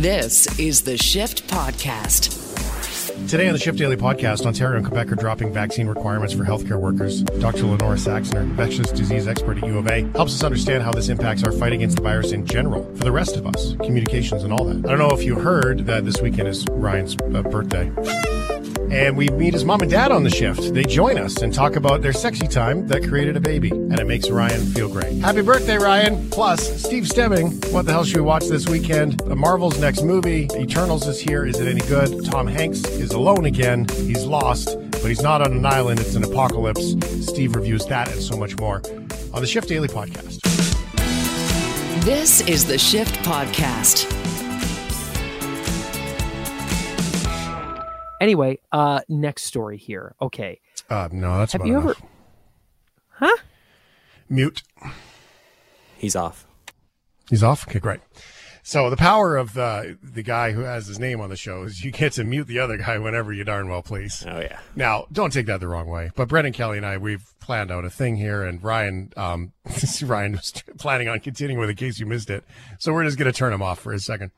This is the Shift Podcast. Today on the Shift Daily podcast, Ontario and Quebec are dropping vaccine requirements for healthcare workers. Dr. Lynora Saxinger, infectious disease expert at U of A, helps us understand how this impacts our fight against the virus in general for the rest of us, communications and all that. I don't know if you heard that this weekend is Ryan's uh, birthday and we meet his mom and dad on the shift. They join us and talk about their sexy time that created a baby, and it makes Ryan feel great. Happy birthday, Ryan! Plus, Steve Stebbing. What the hell should we watch this weekend? The Marvel's next movie, Eternals, is here. Is it any good? Tom Hanks is alone again. He's lost, but he's not on an island. It's an apocalypse. Steve reviews that and so much more on the Shift Daily podcast. This is the Shift Podcast. Anyway, uh, next story here. Okay. Uh, no, that's Have about you enough. ever? Huh? Mute. He's off. He's off. Okay, great. So the power of the the guy who has his name on the show is you get to mute the other guy whenever you darn well please. Oh yeah. Now, don't take that the wrong way, but Brendan Kelly and I we've planned out a thing here, and Ryan um Ryan was planning on continuing with it in case you missed it. So we're just gonna turn him off for a second.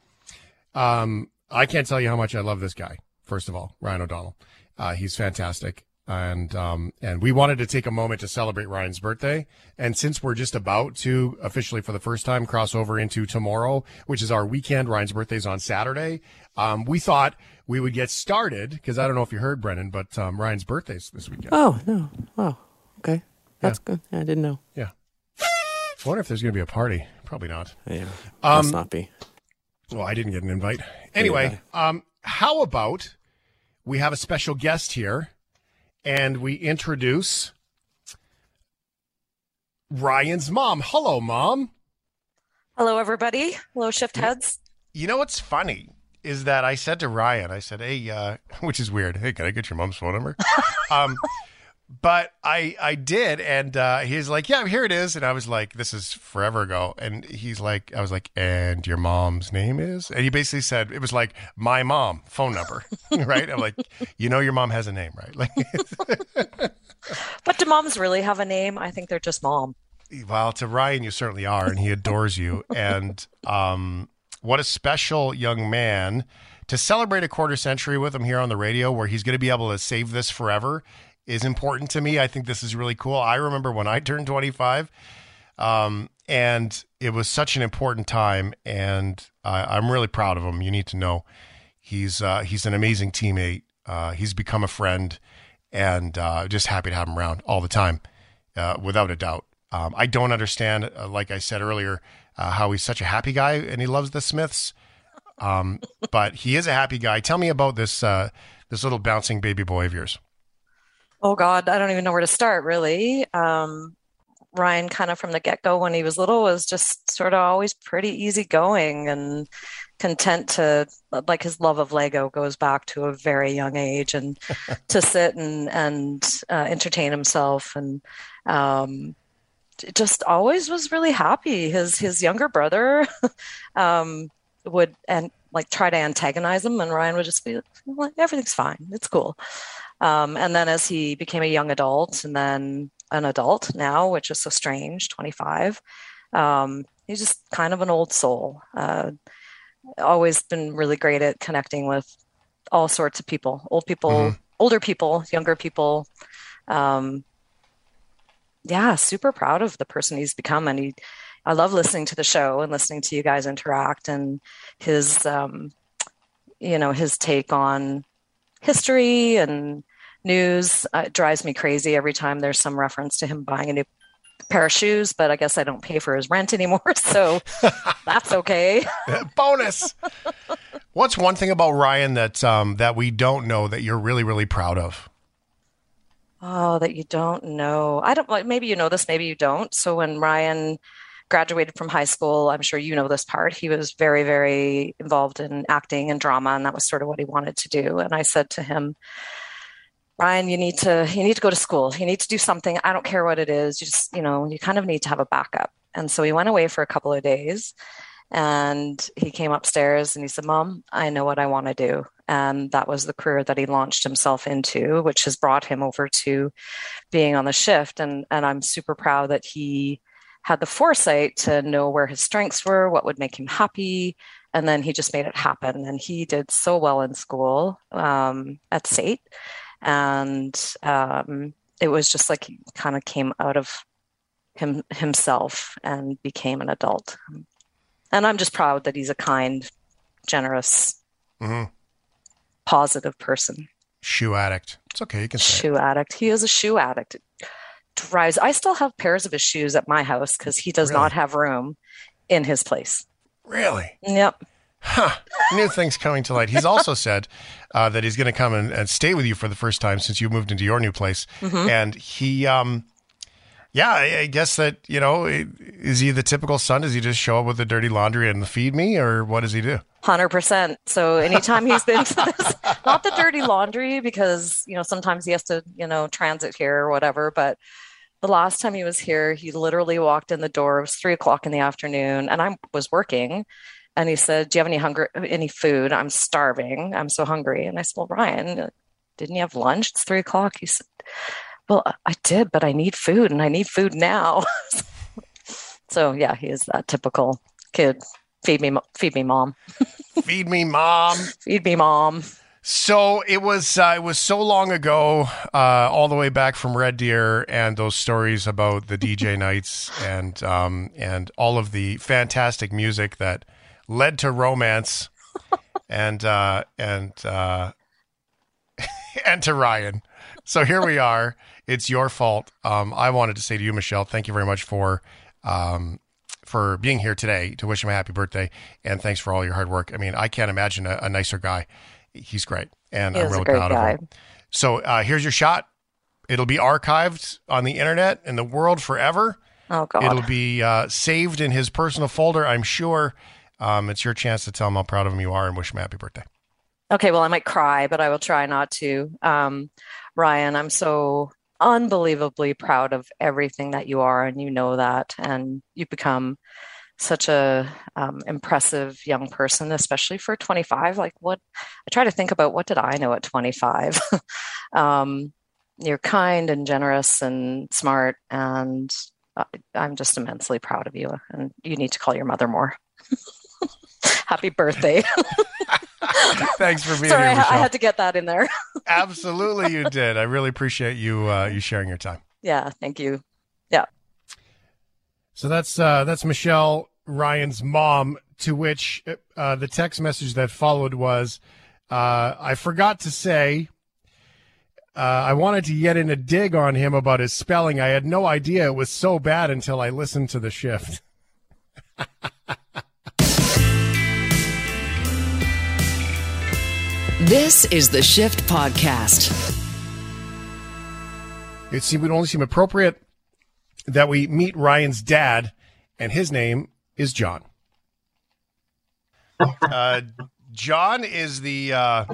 Um, I can't tell you how much I love this guy. First of all, Ryan O'Donnell, uh, he's fantastic. And um, and we wanted to take a moment to celebrate Ryan's birthday. And since we're just about to officially, for the first time, cross over into tomorrow, which is our weekend, Ryan's birthday is on Saturday. Um, we thought we would get started because I don't know if you heard Brendan, but um, Ryan's birthday's this weekend. Oh no. Oh, okay. That's good. I didn't know. Yeah. I wonder if there's going to be a party. Probably not. Yeah. Um, Must not be. Well, I didn't get an invite. Anyway, um, how about we have a special guest here and we introduce Ryan's mom. Hello, mom. Hello, everybody. Hello, shift heads. You know what's funny is that I said to Ryan, I said, "Hey, uh, which is weird. Hey, can I get your mom's phone number?" um, but I I did, and uh, he's like, "Yeah, here it is." And I was like, "This is forever ago." And he's like, "I was like, and your mom's name is?" And he basically said it was like my mom phone number, right? I'm like, you know, your mom has a name, right? Like, But do moms really have a name? I think they're just mom. well, to Ryan, you certainly are, and he adores you. And um, what a special young man to celebrate a quarter century with him here on the radio, where he's going to be able to save this forever, is important to me. I think this is really cool. I remember when I turned 25, um, and it was such an important time, and uh, I'm really proud of him. You need to know he's uh, he's an amazing teammate. Uh, he's become a friend, and uh, just happy to have him around all the time, uh, without a doubt. Um, I don't understand, uh, like I said earlier, uh, how he's such a happy guy and he loves the Smiths. Um, but he is a happy guy. Tell me about this this little bouncing baby boy of yours. Oh God, I don't even know where to start, really. Um, Ryan, kind of from the get-go when he was little, was just sort of always pretty easygoing and content to, like his love of Lego goes back to a very young age, and to sit and and uh, entertain himself, and um, just always was really happy. His his younger brother um, would and like try to antagonize him, and Ryan would just be like, "Everything's fine, it's cool." Um, and then as he became a young adult, and then an adult now, which is so strange, 25, um, he's just kind of an old soul. Uh, always been really great at connecting with all sorts of people, old people, Mhm. older people, younger people. Um, yeah, super proud of the person he's become, and he. I love listening to the show and listening to you guys interact and his, um, you know, his take on history and news. Uh, it drives me crazy every time there's some reference to him buying a new pair of shoes, but I guess I don't pay for his rent anymore, so that's okay. Bonus. What's one thing about Ryan that um, that we don't know that you're really really proud of? Oh, that you don't know. I don't like maybe you know this, maybe you don't. So when Ryan graduated from high school, I'm sure you know this part. He was very, very involved in acting and drama, and that was sort of what he wanted to do. And I said to him, Ryan, you need to you need to go to school. You need to do something. I don't care what it is. You just, you know, you kind of need to have a backup. And so he went away for a couple of days and he came upstairs and he said, Mom, I know what I want to do. And that was the career that he launched himself into, which has brought him over to being on the shift. And and I'm super proud that he had the foresight to know where his strengths were, what would make him happy, and then he just made it happen. And he did so well in school um, at SAIT, and um, it was just like he kind of came out of him himself and became an adult. And I'm just proud that he's a kind, generous, Mhm. positive person. Shoe addict. It's okay. You can say it. Shoe addict. He is a shoe addict. It drives. I still have pairs of his shoes at my house because he does Really? not have room in his place. Really? Yep. Huh. New things coming to light. He's also said uh, that he's going to come and, and stay with you for the first time since you moved into your new place. Mm-hmm. And he, um, yeah, I, I guess that, you know, is he the typical son? Does he just show up with the dirty laundry and feed me, or what does he do? Hundred percent. So anytime he's been to this, not the dirty laundry because you know sometimes he has to you know transit here or whatever. But the last time he was here, he literally walked in the door. It was three o'clock in the afternoon, and I was working. And he said, "Do you have any hunger? Any food? I'm starving. I'm so hungry." And I said, "Well, Ryan, didn't you have lunch? It's three o'clock." He said, "Well, I did, but I need food, and I need food now." so yeah, he is that typical kid. Feed me, feed me, mom. feed me, mom. Feed me, mom. So it was uh, it was so long ago, uh, all the way back from Red Deer, and those stories about the DJ nights and um, and all of the fantastic music that led to romance, and uh, and uh, and to Ryan. So here we are. It's your fault. Um, I wanted to say to you, Michelle, thank you very much for um, for being here today to wish him a happy birthday, and thanks for all your hard work. I mean, I can't imagine a, a nicer guy. He's great, and He I'm really proud guy. of him. So uh, here's your shot. It'll be archived on the internet in the world forever. Oh God. It'll be uh, saved in his personal folder, I'm sure. Um, it's your chance to tell him how proud of him you are and wish him a happy birthday. Okay, well, I might cry, but I will try not to. Um, Ryan, I'm so unbelievably proud of everything that you are, and you know that, and you've become such a um, impressive young person, especially for 25. Like, what I try to think about, what did I know at 25? um, you're kind and generous and smart, and I- I'm just immensely proud of you. And you need to call your mother more. Happy birthday. Thanks for being Sorry, here, I, Michelle. I had to get that in there. Absolutely, you did. I really appreciate you uh, you sharing your time. yeah, thank you. Yeah. So that's uh, that's Michelle Ryan's mom. To which uh, the text message that followed was, uh, "I forgot to say." Uh, I wanted to get in a dig on him about his spelling. I had no idea it was so bad until I listened to the shift. This is the Shift Podcast. It seemed, would only seem appropriate that we meet Ryan's dad, and his name is John. uh, John is the uh,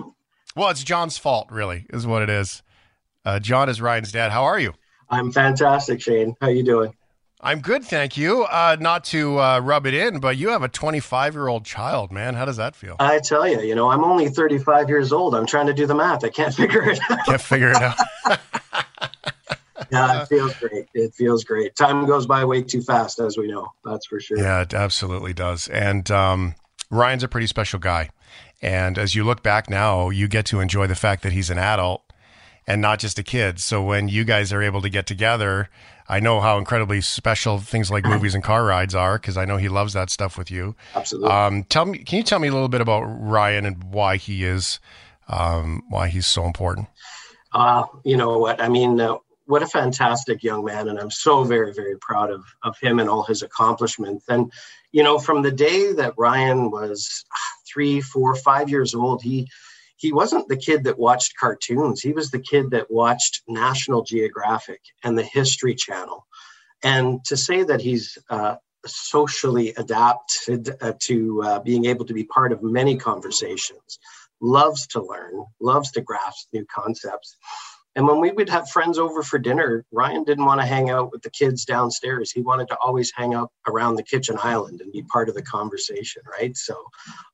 well, it's John's fault, really, is what it is. Uh, John is Ryan's dad. How are you? I'm fantastic, Shane. How are you doing? I'm good, thank you. Uh, not to uh, rub it in, but you have a 25 year old child, man. How does that feel? I tell you, you know, I'm only 35 years old. I'm trying to do the math. I can't figure it out. Can't figure it out. yeah, it feels great. It feels great. Time goes by way too fast, as we know. That's for sure. Yeah, it absolutely does. And um, Ryan's a pretty special guy. And as you look back now, you get to enjoy the fact that he's an adult and not just a kid. So when you guys are able to get together, I know how incredibly special things like movies and car rides are because I know he loves that stuff with you. Absolutely. Um, tell me, can you tell me a little bit about Ryan and why he is, um, why he's so important? Uh, you know what? I mean, uh, what a fantastic young man. And I'm so very, very proud of, of him and all his accomplishments. And, you know, from the day that Ryan was ah, three, four, five years old, he, he wasn't the kid that watched cartoons. He was the kid that watched National Geographic and the History Channel. And to say that he's uh, socially adapted uh, to uh, being able to be part of many conversations, loves to learn, loves to grasp new concepts. And when we would have friends over for dinner, Ryan didn't want to hang out with the kids downstairs. He wanted to always hang out around the kitchen island and be part of the conversation, right? So,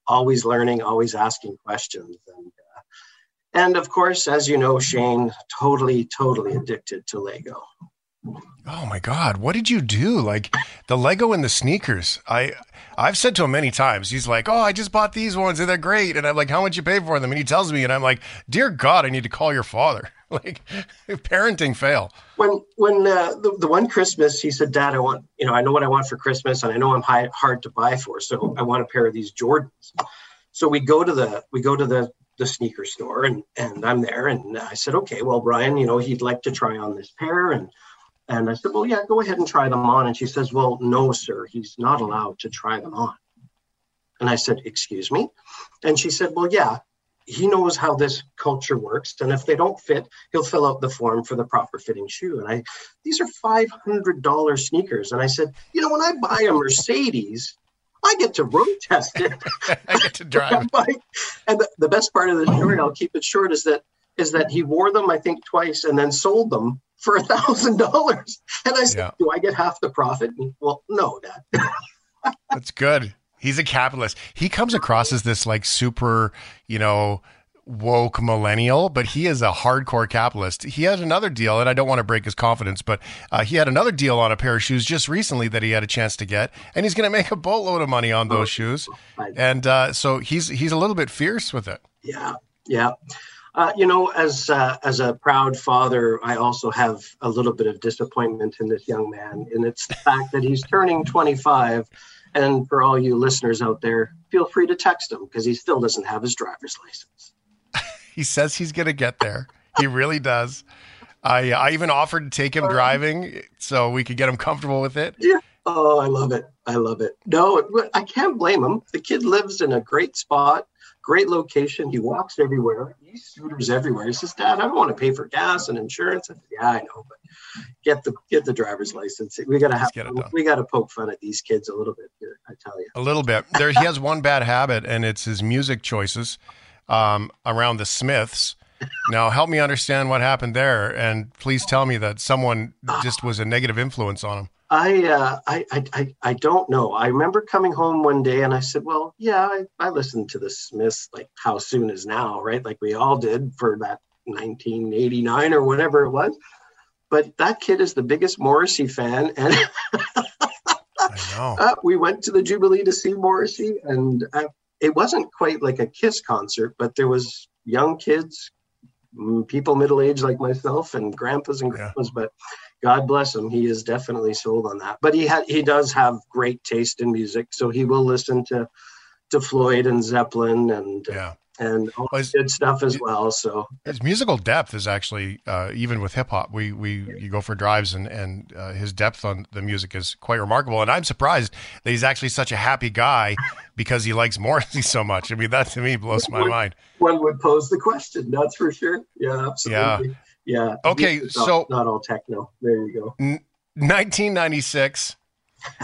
always learning, always asking questions, and uh, and of course, as you know, Shane, totally, totally addicted to Lego. Oh my God! What did you do? Like the Lego and the sneakers. I I've said to him many times. He's like, "Oh, I just bought these ones and they're great." And I'm like, "How much you pay for them?" And he tells me, and I'm like, "Dear God, I need to call your father." like parenting fail. When when uh, the the one Christmas, he said, "Dad, I want you know I know what I want for Christmas, and I know I'm high, hard to buy for, so I want a pair of these Jordans." So we go to the we go to the the sneaker store and and I'm there and I said, okay, well, Brian, you know, he'd like to try on this pair and and I said, well, yeah, go ahead and try them on. And she says, well, no, sir, he's not allowed to try them on. And I said, excuse me. And she said, well, yeah, he knows how this culture works. And if they don't fit, he'll fill out the form for the proper fitting shoe. And I, these are $500 sneakers. And I said, you know, when I buy a Mercedes, I get to road test it. I get to drive. and the, the best part of the story, I'll keep it short, is that is that he wore them, I think, twice and then sold them for a thousand dollars. And I said, yeah. Do I get half the profit? And, well, no, Dad. That's good. He's a capitalist. He comes across as this like super, you know, woke millennial, but he is a hardcore capitalist. He had another deal, and I don't want to break his confidence, but uh, he had another deal on a pair of shoes just recently that he had a chance to get, and he's going to make a boatload of money on those shoes. And uh, so he's he's a little bit fierce with it. Yeah, yeah. Uh, you know, as uh, as a proud father, I also have a little bit of disappointment in this young man, and it's the fact that he's turning 25. And for all you listeners out there, feel free to text him because he still doesn't have his driver's license. he says he's going to get there. He really does. I I even offered to take him uh, driving so we could get him comfortable with it. Yeah. Oh, I love it. I love it. No, I can't blame him. The kid lives in a great spot great location. He walks everywhere. He scooters everywhere. He says, Dad, I don't want to pay for gas and insurance. I said, yeah, I know, but get the get the driver's license. We gotta have we gotta poke fun at these kids a little bit here, I tell you. A little bit. There he has one bad habit and it's his music choices um, around the Smiths. Now help me understand what happened there and please tell me that someone just was a negative influence on him. I, uh, I, I, I don't know. I remember coming home one day and I said, well, yeah, I, I listened to the Smiths like how soon is now, right? Like we all did for that 1989 or whatever it was. But that kid is the biggest Morrissey fan. And uh, we went to the Jubilee to see Morrissey and uh, it wasn't quite like a Kiss concert, but there was young kids, people middle-aged like myself and grandpas and grandmas, yeah. but God bless him. He is definitely sold on that. But he had he does have great taste in music, so he will listen to to Floyd and Zeppelin and yeah. and all well, his, good stuff as well. So his musical depth is actually uh, even with hip hop. We we you go for drives and and uh, his depth on the music is quite remarkable. And I'm surprised that he's actually such a happy guy because he likes Morrissey so much. I mean, that to me blows my mind. One would pose the question. That's for sure. Yeah, absolutely. Yeah. Yeah. Okay, not, so not all techno. There you go. 1996.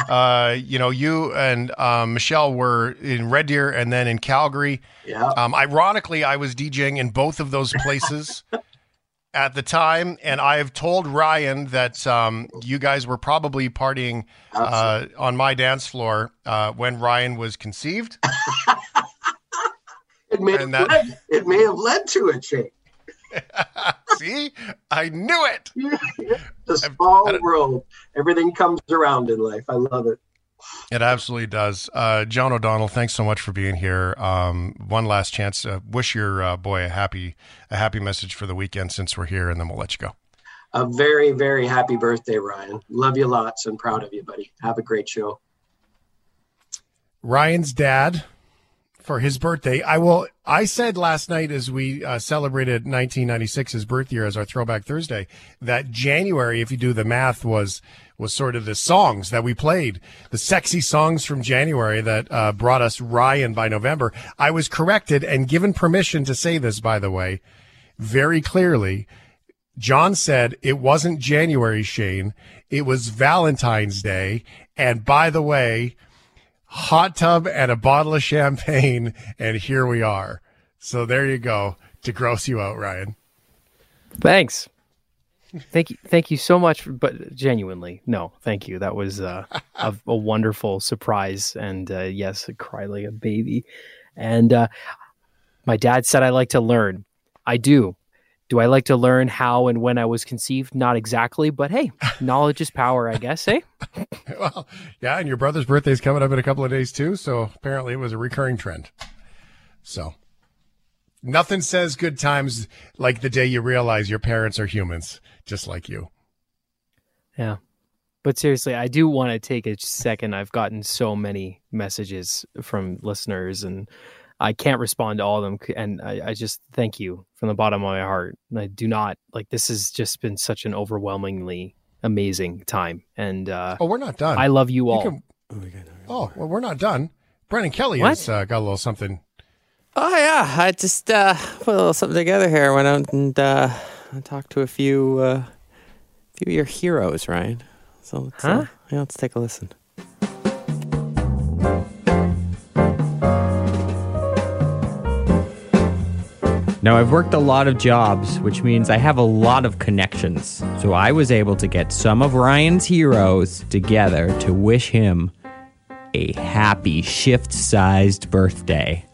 uh, you know, you and um, Michelle were in Red Deer and then in Calgary. Yeah. Um, ironically, I was DJing in both of those places at the time, and I have told Ryan that um, you guys were probably partying uh, on my dance floor uh, when Ryan was conceived. it may have that, led, it may have led to a change. See, I knew it. the small world. Everything comes around in life. I love it. It absolutely does. Uh, John O'Donnell, thanks so much for being here. Um, one last chance. Uh, wish your uh, boy a happy, a happy message for the weekend since we're here, and then we'll let you go. A very, very happy birthday, Ryan. Love you lots and proud of you, buddy. Have a great show. Ryan's dad, for his birthday. I will. I said last night as we uh, celebrated 1996's birth year as our Throwback Thursday that January, if you do the math, was was sort of the songs that we played, the sexy songs from January that uh, brought us Ryan by November. I was corrected and given permission to say this, by the way, very clearly. John said it wasn't January, Shane. It was Valentine's Day. And by the way, hot tub and a bottle of champagne, and here we are. So there you go to gross you out, Ryan. Thanks. Thank you, thank you so much. For, but genuinely, no, thank you. That was uh, a, a, wonderful surprise, and uh, yes, I cry like a baby. And uh, my dad said I like to learn. I do, Do I like to learn how and when I was conceived? Not exactly, but hey, knowledge is power, I guess, eh? well, yeah, and your brother's birthday is coming up in a couple of days too, so apparently it was a recurring trend. So, nothing says good times like the day you realize your parents are humans, just like you. Yeah. But seriously, I do want to take a second. I've gotten so many messages from listeners and I can't respond to all of them. And I, I, just thank you from the bottom of my heart. I do not like this has just been such an overwhelmingly amazing time. And uh, oh, we're not done. I love you all. You can, oh, well, we're not done. Brendan Kelly what? has uh, got a little something. Oh yeah, I just uh, put a little something together here. Went out and uh, talked to a few, uh, few of your heroes, right? So let's, huh? yeah, let's take a listen. Now, I've worked a lot of jobs, which means I have a lot of connections. So I was able to get some of Ryan's heroes together to wish him a happy shift sized birthday.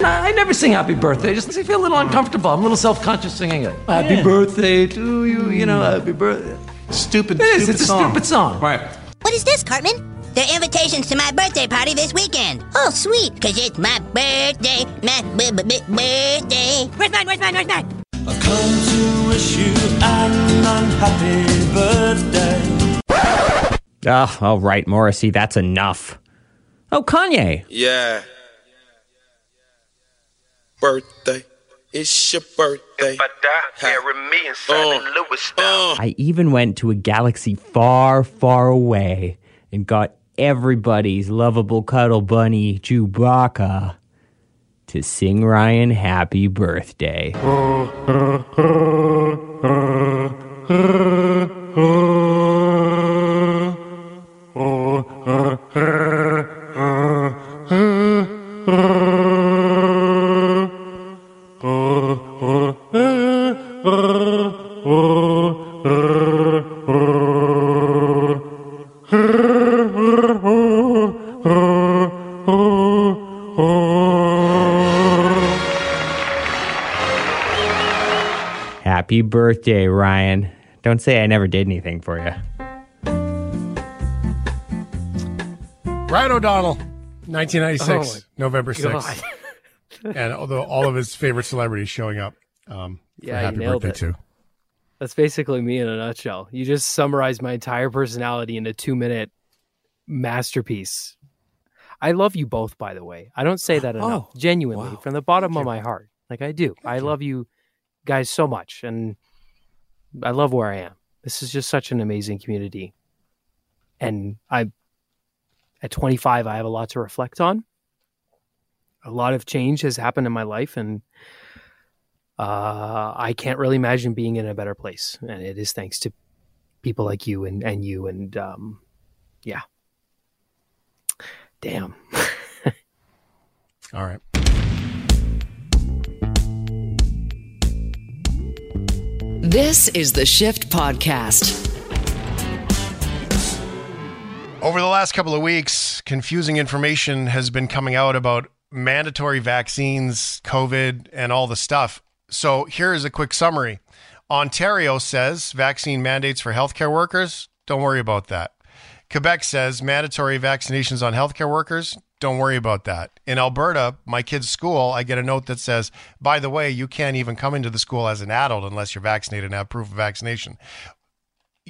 I never sing happy birthday. Just makes me feel a little uncomfortable. I'm a little self conscious singing it. Happy yeah. birthday to you, you know, happy birthday. Stupid, it is. Stupid it's song. a stupid song. Right. What is this, Cartman? They're invitations to my birthday party this weekend. Oh, sweet, because it's my birthday, my b- b- b- birthday. Where's mine, where's mine, where's mine? I've come to wish you an unhappy birthday. Ah, oh, all right, Morrissey, that's enough. Oh, Kanye. Yeah. Birthday. It's your birthday. If I die, bury me inside uh, Louis style. Uh. I even went to a galaxy far, far away and got everybody's lovable cuddle bunny, Chewbacca, to sing Ryan happy birthday. birthday, Ryan. Don't say I never did anything for you. Ryan O'Donnell, 1996, oh November 6th. and although all of his favorite celebrities showing up um, yeah, happy birthday it. too. That's basically me in a nutshell. You just summarized my entire personality in a two minute masterpiece. I love you both, by the way. I don't say that enough. Oh, Genuinely, wow. from the bottom of my heart. Like I do. Thank I you. love you guys so much. And I love where I am. This is just such an amazing community. And I, at 25, I have a lot to reflect on. A lot of change has happened in my life, and uh, I can't really imagine being in a better place. And it is thanks to people like you and, and you. And um, yeah. Damn. All right. This is the Shift Podcast. Over the last couple of weeks, confusing information has been coming out about mandatory vaccines, COVID, and all the stuff. So here is a quick summary. Ontario says vaccine mandates for healthcare workers. Don't worry about that. Quebec says mandatory vaccinations on healthcare workers. Don't worry about that. In Alberta, my kid's school, I get a note that says, by the way, you can't even come into the school as an adult unless you're vaccinated and have proof of vaccination.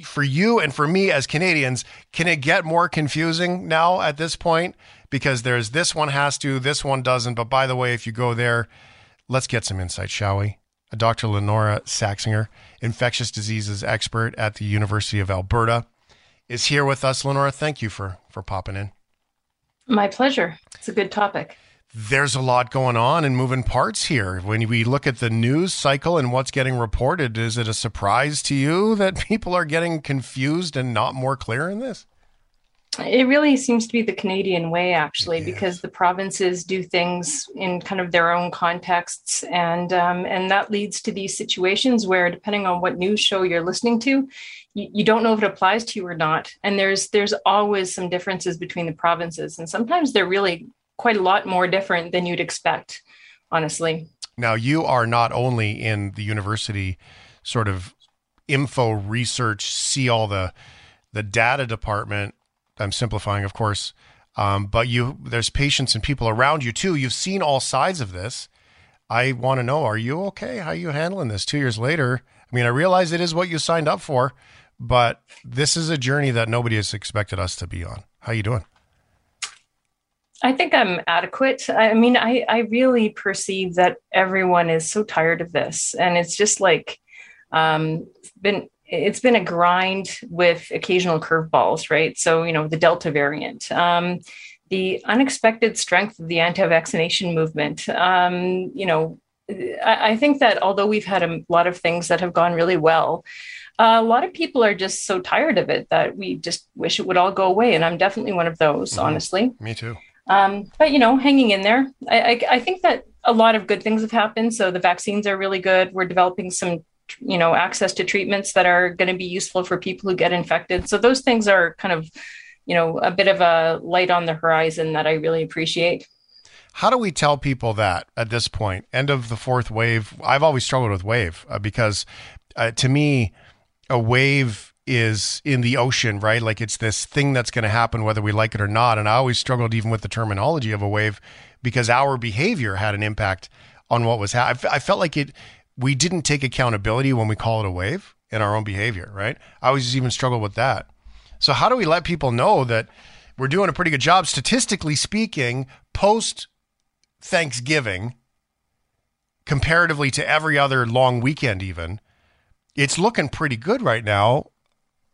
For you and for me as Canadians, can it get more confusing now at this point? Because there's this one has to, this one doesn't. But by the way, if you go there, let's get some insight, shall we? Dr. Lynora Saxinger, infectious diseases expert at the University of Alberta, is here with us. Lynora, thank you for for popping in. My pleasure. It's a good topic. There's a lot going on and moving parts here. When we look at the news cycle and what's getting reported, is it a surprise to you that people are getting confused and not more clear in this? it really seems to be the Canadian way, actually, because the provinces do things in kind of their own contexts, and um, and that leads to these situations where, depending on what news show you're listening to, you, you don't know if it applies to you or not. And there's there's always some differences between the provinces, and sometimes they're really quite a lot more different than you'd expect, honestly. Now, you are not only in the university sort of info research, see all the the data department I'm simplifying, of course. Um, but you, there's patients and people around you too. You've seen all sides of this. I want to know: Are you okay? How are you handling this? Two years later, I mean, I realize it is what you signed up for, but this is a journey that nobody has expected us to be on. How you doing? I think I'm adequate. I mean, I, I really perceive that everyone is so tired of this, and it's just like um, been it's been a grind with occasional curveballs, right? So, you know, the Delta variant, um, the unexpected strength of the anti vaccination movement. Um, you know, I, I, think that although we've had a lot of things that have gone really well, a lot of people are just so tired of it that we just wish it would all go away. And I'm definitely one of those, mm-hmm. honestly. Me too. Um, but, you know, hanging in there. I, I, I think that a lot of good things have happened. So the vaccines are really good. We're developing some you know access to treatments that are going to be useful for people who get infected so those things are kind of you know a bit of a light on the horizon that i really appreciate how do we tell people that at this point end of the fourth wave i've always struggled with wave uh, because uh, to me a wave is in the ocean right like it's this thing that's going to happen whether we like it or not and i always struggled even with the terminology of a wave because our behavior had an impact on what was happening I felt like it we didn't take accountability when we call it a wave in our own behavior, right? I always even struggled with that. So how do we let people know that we're doing a pretty good job statistically speaking post Thanksgiving comparatively to every other long weekend even it's looking pretty good right now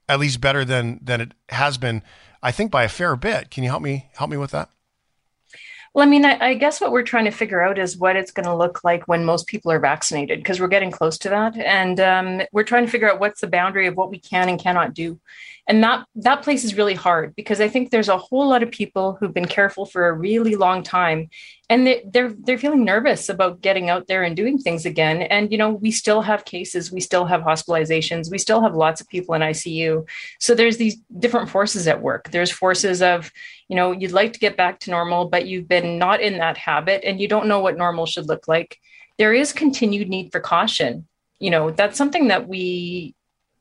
at least better than than it has been I think by a fair bit. Can you help me help me with that? Well, I mean, I, I, guess what we're trying to figure out is what it's going to look like when most people are vaccinated, because we're getting close to that, and um, we're trying to figure out what's the boundary of what we can and cannot do. And that that place is really hard because i think there's a whole lot of people who've been careful for a really long time and they, they're they're feeling nervous about getting out there and doing things again. And you know we still have cases we still have hospitalizations we still have lots of people in icu so there's these different forces at work. There's forces of you know you'd like to get back to normal but you've been not in that habit and you don't know what normal should look like there is continued need for caution. You know that's something that we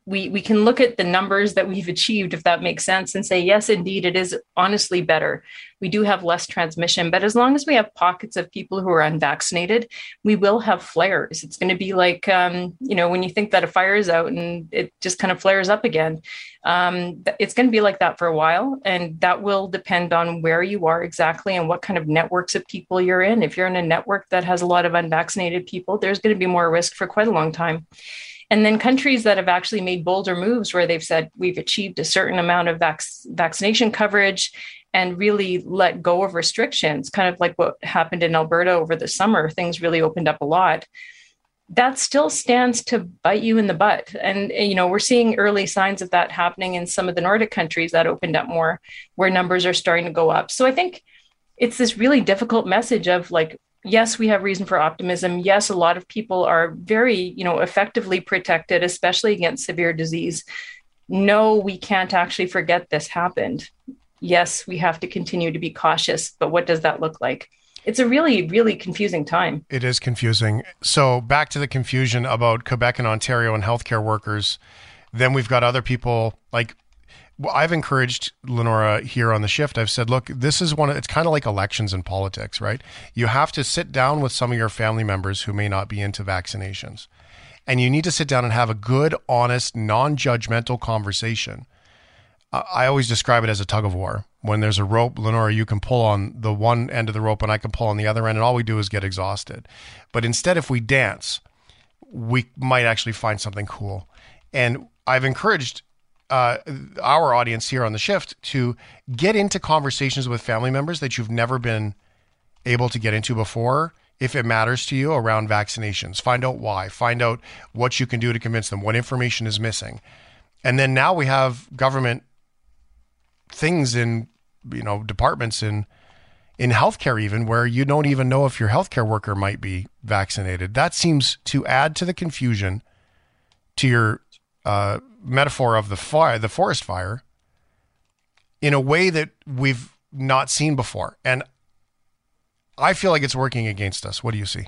we we can look at the numbers that we've achieved if that makes sense and say yes indeed it is honestly better. We do have less transmission but as long as we have pockets of people who are unvaccinated we will have flares. It's going to be like um, you know when you think that a fire is out and it just kind of flares up again um, it's going to be like that for a while and that will depend on where you are exactly and what kind of networks of people you're in. If you're in a network that has a lot of unvaccinated people there's going to be more risk for quite a long time and then countries that have actually made bolder moves where they've said we've achieved a certain amount of vac- vaccination coverage and really let go of restrictions, kind of like what happened in Alberta over the summer, things really opened up a lot. That still stands to bite you in the butt. And, eh, you know, we're seeing early signs of that happening in some of the Nordic countries that opened up more, where numbers are starting to go up. So I think it's this really difficult message of like, yes, we have reason for optimism. Yes, a lot of people are very, you know, effectively protected, especially against severe disease. No, we can't actually forget this happened. Yes, we have to continue to be cautious, but what does that look like? It's a really, really confusing time. It is confusing. So, back to the confusion about Quebec and Ontario and healthcare workers. Then we've got other people like I've encouraged Lynora here on the shift. I've said, look, this is one. Of, it's kind of like elections in politics, right? You have to sit down with some of your family members who may not be into vaccinations, and you need to sit down and have a good, honest, non-judgmental conversation. I always describe it as a tug of war. When there's a rope, Lynora, you can pull on the one end of the rope, and I can pull on the other end, and all we do is get exhausted. But instead, if we dance, we might actually find something cool. And I've encouraged uh, our audience here on the shift to get into conversations with family members that you've never been able to get into before if it matters to you around vaccinations. Find out why, find out what you can do to convince them, what information is missing. And then now we have government things in you know departments in in healthcare even where you don't even know if your healthcare worker might be vaccinated. That seems to add to the confusion to your uh, metaphor of the fire, the forest fire, in a way that we've not seen before. And I feel like it's working against us. What do you see?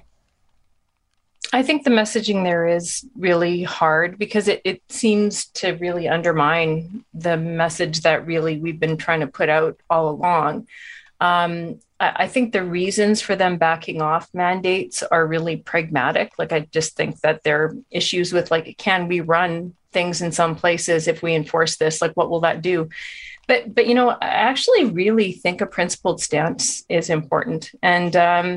I think the messaging there is really hard because it, it seems to really undermine the message that really we've been trying to put out all along. Um, I, think the reasons for them backing off mandates are really pragmatic. Like, I just think that there are issues with, like, can we run things in some places if we enforce this? Like, what will that do? But, but you know, I actually really think a principled stance is important. And, um,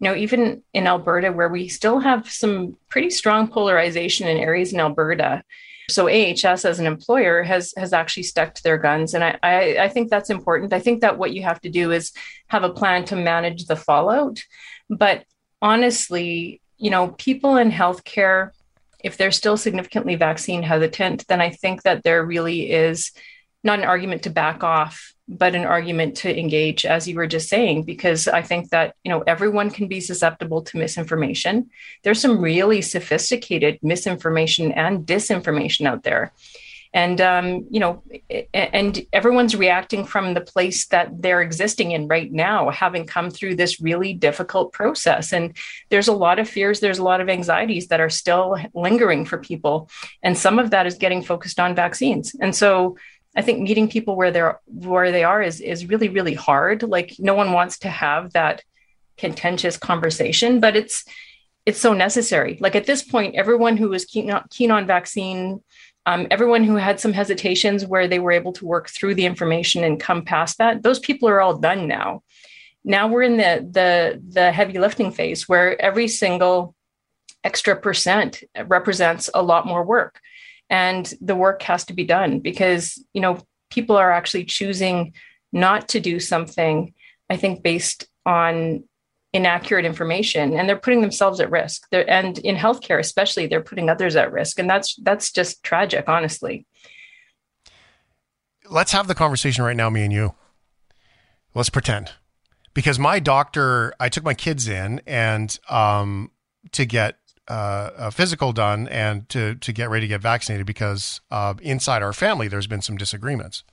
you know, even in Alberta, where we still have some pretty strong polarization in areas in Alberta, so AHS as an employer has has actually stuck to their guns, and I, I, I think that's important. I think that what you have to do is have a plan to manage the fallout. But honestly, you know, people in healthcare, if they're still significantly vaccine hesitant, then I think that there really is not an argument to back off but an argument to engage as you were just saying because i think that you know everyone can be susceptible to misinformation. There's some really sophisticated misinformation and disinformation out there. And um, you know and everyone's reacting from the place that they're existing in right now having come through this really difficult process. And there's a lot of fears there's a lot of anxieties that are still lingering for people. And some of that is getting focused on vaccines. And so I think meeting people where they're where they are is is really really hard. Like no one wants to have that contentious conversation, but it's it's so necessary. Like at this point, everyone who was keen on, keen on vaccine, um, everyone who had some hesitations where they were able to work through the information and come past that, those people are all done now. Now we're in the the the heavy lifting phase where every single extra percent represents a lot more work and the work has to be done because you know people are actually choosing not to do something i think based on inaccurate information and they're putting themselves at risk. They're, and in healthcare especially they're putting others at risk and that's that's just tragic honestly. Let's have the conversation right now me and you. Let's pretend. Because my doctor i took my kids in and um to get uh, a physical done and to to get ready to get vaccinated because uh, inside our family there's been some disagreements.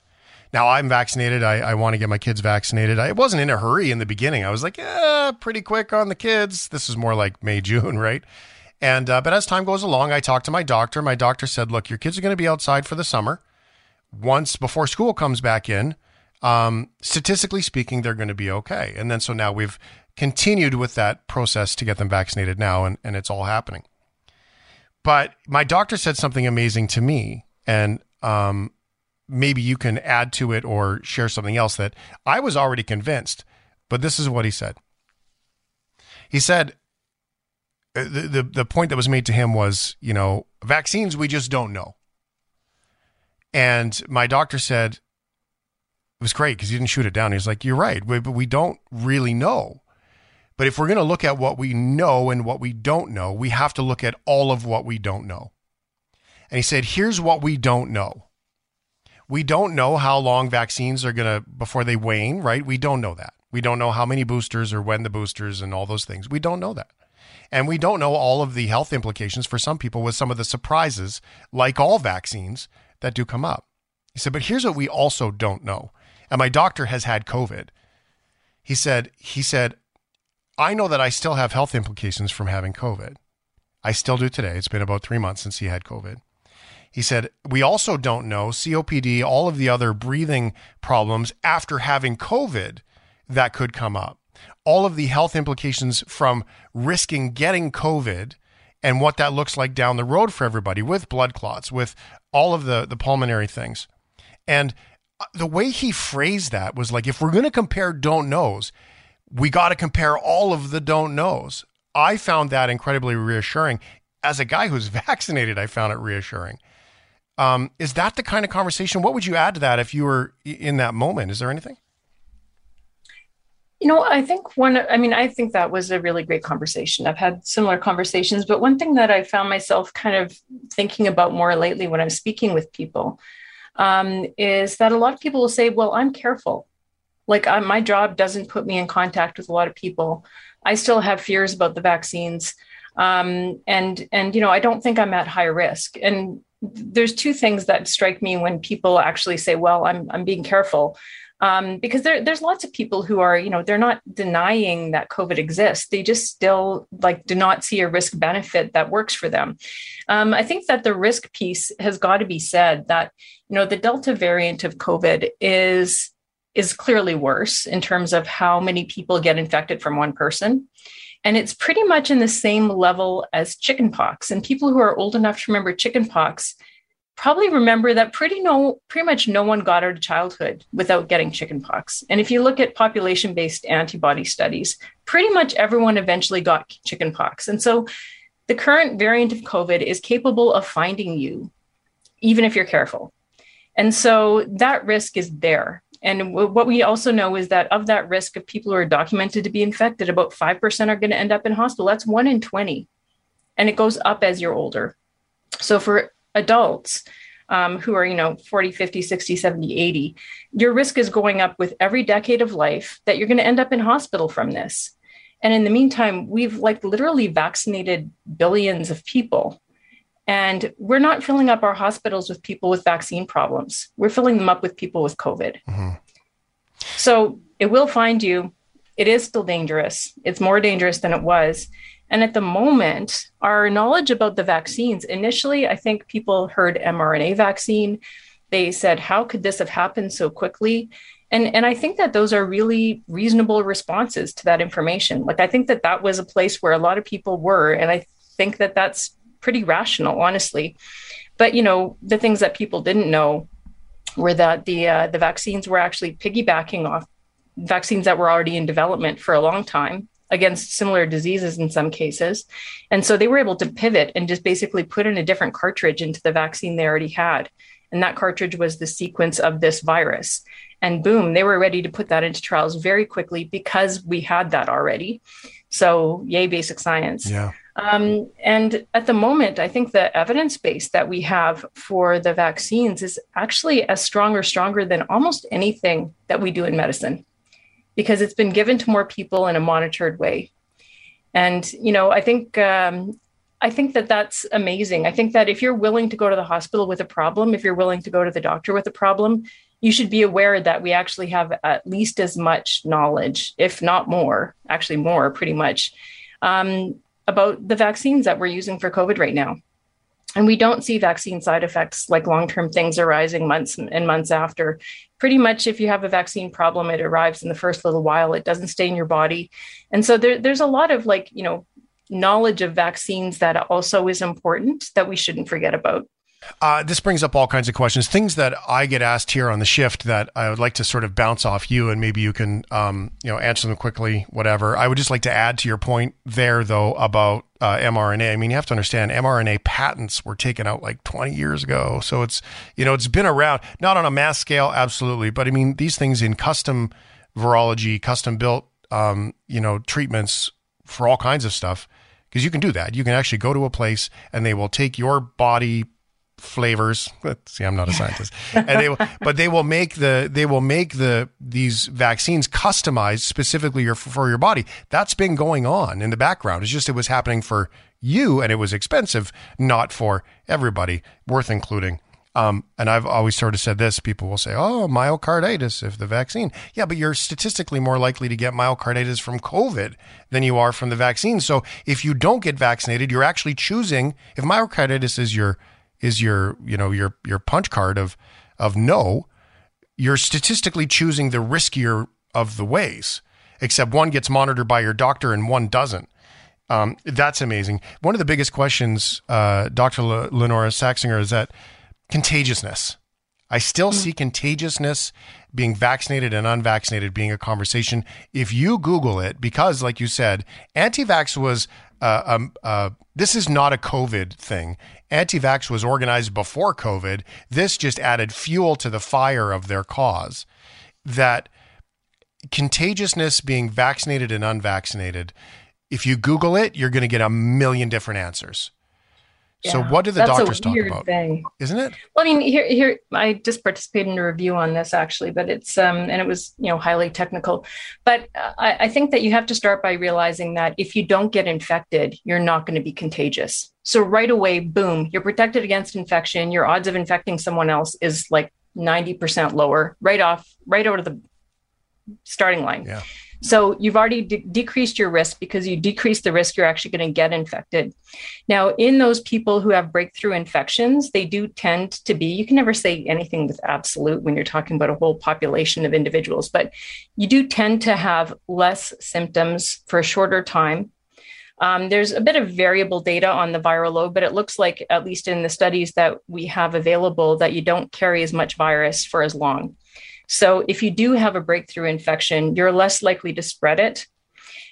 Now I'm vaccinated. I, I want to get my kids vaccinated. I wasn't in a hurry in the beginning. I was like, yeah, pretty quick on the kids. This is more like May June, right? And uh, but as time goes along, I talked to my doctor. My doctor said, look, your kids are going to be outside for the summer. Once before school comes back in, um, statistically speaking, they're going to be okay. And then so now we've continued with that process to get them vaccinated now, and, and it's all happening. But my doctor said something amazing to me, and um, maybe you can add to it or share something else that I was already convinced, but this is what he said. He said, uh, the, the, the point that was made to him was, you know, vaccines, we just don't know. And my doctor said, it was great because he didn't shoot it down. He's like, you're right, but we don't really know. But if we're going to look at what we know and what we don't know, we have to look at all of what we don't know. And he said, here's what we don't know. We don't know how long vaccines are going to, before they wane, right? We don't know that. We don't know how many boosters or when the boosters and all those things. We don't know that. And we don't know all of the health implications for some people with some of the surprises, like all vaccines, that do come up. He said, but here's what we also don't know. And my doctor has had COVID. He said, he said, I know that I still have health implications from having COVID. I still do today. It's been about three months since he had COVID. He said, We also don't know COPD, all of the other breathing problems after having COVID that could come up. All of the health implications from risking getting COVID and what that looks like down the road for everybody with blood clots, with all of the, the pulmonary things. And uh, the way he phrased that was like, if we're going to compare don't knows, we got to compare all of the don't knows. I found that incredibly reassuring. As a guy who's vaccinated, I found it reassuring. Um, is that the kind of conversation? What would you add to that if you were in that moment? Is there anything? You know, I think one, I mean, I think that was a really great conversation. I've had similar conversations, but one thing that I found myself kind of thinking about more lately when I'm speaking with people um, is that a lot of people will say, "Well, I'm careful. Like my job doesn't put me in contact with a lot of people. I still have fears about the vaccines, um, and and you know I don't think I'm at high risk." And there's two things that strike me when people actually say, "Well, I'm I'm being careful." um, because there, there's lots of people who are, you know, they're not denying that COVID exists. They just still like do not see a risk benefit that works for them. Um, I think that the risk piece has got to be said that, you know, the Delta variant of COVID is is clearly worse in terms of how many people get infected from one person. And it's pretty much in the same level as chickenpox. And people who are old enough to remember chickenpox probably remember that pretty no pretty much no one got out of childhood without getting chickenpox. And if you look at population-based antibody studies, pretty much everyone eventually got chickenpox. And so the current variant of COVID is capable of finding you even if you're careful. And so that risk is there. And what we also know is that of that risk of people who are documented to be infected, about 5% are going to end up in hospital. That's one in 20. And it goes up as you're older. So for adults um, who are, you know, 40, 50, 60, 70, 80, your risk is going up with every decade of life that you're going to end up in hospital from this. And in the meantime, we've like literally vaccinated billions of people. And we're not filling up our hospitals with people with vaccine problems. We're filling them up with people with COVID. Mm-hmm. So it will find you. It is still dangerous. It's more dangerous than it was. And at the moment, our knowledge about the vaccines initially, I think people heard mRNA vaccine. They said, How could this have happened so quickly? And, and I think that those are really reasonable responses to that information. Like, I think that that was a place where a lot of people were. And I think that that's pretty rational, honestly. But, you know, the things that people didn't know were that the, uh, the vaccines were actually piggybacking off vaccines that were already in development for a long time against similar diseases in some cases. And so they were able to pivot and just basically put in a different cartridge into the vaccine they already had. And that cartridge was the sequence of this virus. And boom, they were ready to put that into trials very quickly because we had that already. So, yay, basic science. Yeah. Um, and at the moment, I think the evidence base that we have for the vaccines is actually as strong or stronger than almost anything that we do in medicine because it's been given to more people in a monitored way. And you know, I think um, I think that that's amazing. I think that if you're willing to go to the hospital with a problem, if you're willing to go to the doctor with a problem, you should be aware that we actually have at least as much knowledge, if not more, actually more, pretty much, um, about the vaccines that we're using for COVID right now. And we don't see vaccine side effects like long term things arising months and months after. Pretty much, if you have a vaccine problem, it arrives in the first little while, it doesn't stay in your body. And so there, there's a lot of like, you know, knowledge of vaccines that also is important that we shouldn't forget about. Uh, this brings up all kinds of questions, things that I get asked here on the shift that I would like to sort of bounce off you, and maybe you can, um, you know, answer them quickly. Whatever. I would just like to add to your point there, though, about uh, mRNA. I mean, you have to understand, mRNA patents were taken out like 20 years ago, so it's you know it's been around, not on a mass scale, absolutely, but I mean these things in custom virology, custom built, um, you know, treatments for all kinds of stuff because you can do that. You can actually go to a place and they will take your body flavors. See, I'm not a scientist, and they will, but they will make the they will make the these vaccines customized specifically your, for your body. That's been going on in the background. It's just it was happening for you, and it was expensive, not for everybody. Worth including. Um, and I've always sort of said this people will say, oh, myocarditis if the vaccine. Yeah, but you're statistically more likely to get myocarditis from COVID than you are from the vaccine. So if you don't get vaccinated, you're actually choosing, if myocarditis is your is your you know your your punch card of of no, you're statistically choosing the riskier of the ways. Except one gets monitored by your doctor and one doesn't. Um, that's amazing. One of the biggest questions, uh, Dr. Le- Lynora Saxinger, is that contagiousness. I still see contagiousness being vaccinated and unvaccinated being a conversation. If you Google it, because like you said, anti-vax was uh, um, uh, this is not a COVID thing. Anti-vax was organized before COVID. This just added fuel to the fire of their cause. That contagiousness being vaccinated and unvaccinated, if you Google it, you're going to get a million different answers. So what do the that's doctors talk about? thing. Isn't it? Well, I mean, here, here, I just participated in a review on this actually, but it's, um, and it was, you know, highly technical. But uh, I, I think that you have to start by realizing that if you don't get infected, you're not going to be contagious. So right away, boom, you're protected against infection. Your odds of infecting someone else is like 90% lower right off, right out of the starting line. Yeah. So you've already de- decreased your risk because you decrease the risk you're actually going to get infected. Now, in those people who have breakthrough infections, they do tend to be, you can never say anything with absolute when you're talking about a whole population of individuals, but you do tend to have less symptoms for a shorter time. Um, there's a bit of variable data on the viral load, but it looks like, at least in the studies that we have available, that you don't carry as much virus for as long. So if you do have a breakthrough infection, you're less likely to spread it.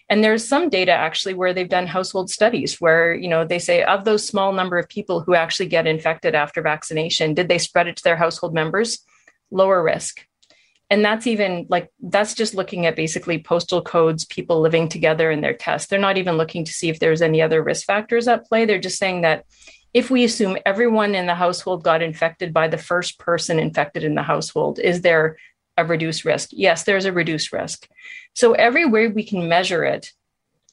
And there's some data actually where they've done household studies where, you know, they say of those small number of people who actually get infected after vaccination, did they spread it to their household members? Lower risk. And that's even like, that's just looking at basically postal codes, people living together in their test. They're not even looking to see if there's any other risk factors at play. They're just saying that if we assume everyone in the household got infected by the first person infected in the household, is there a reduced risk? Yes, there's a reduced risk. So everywhere we can measure it,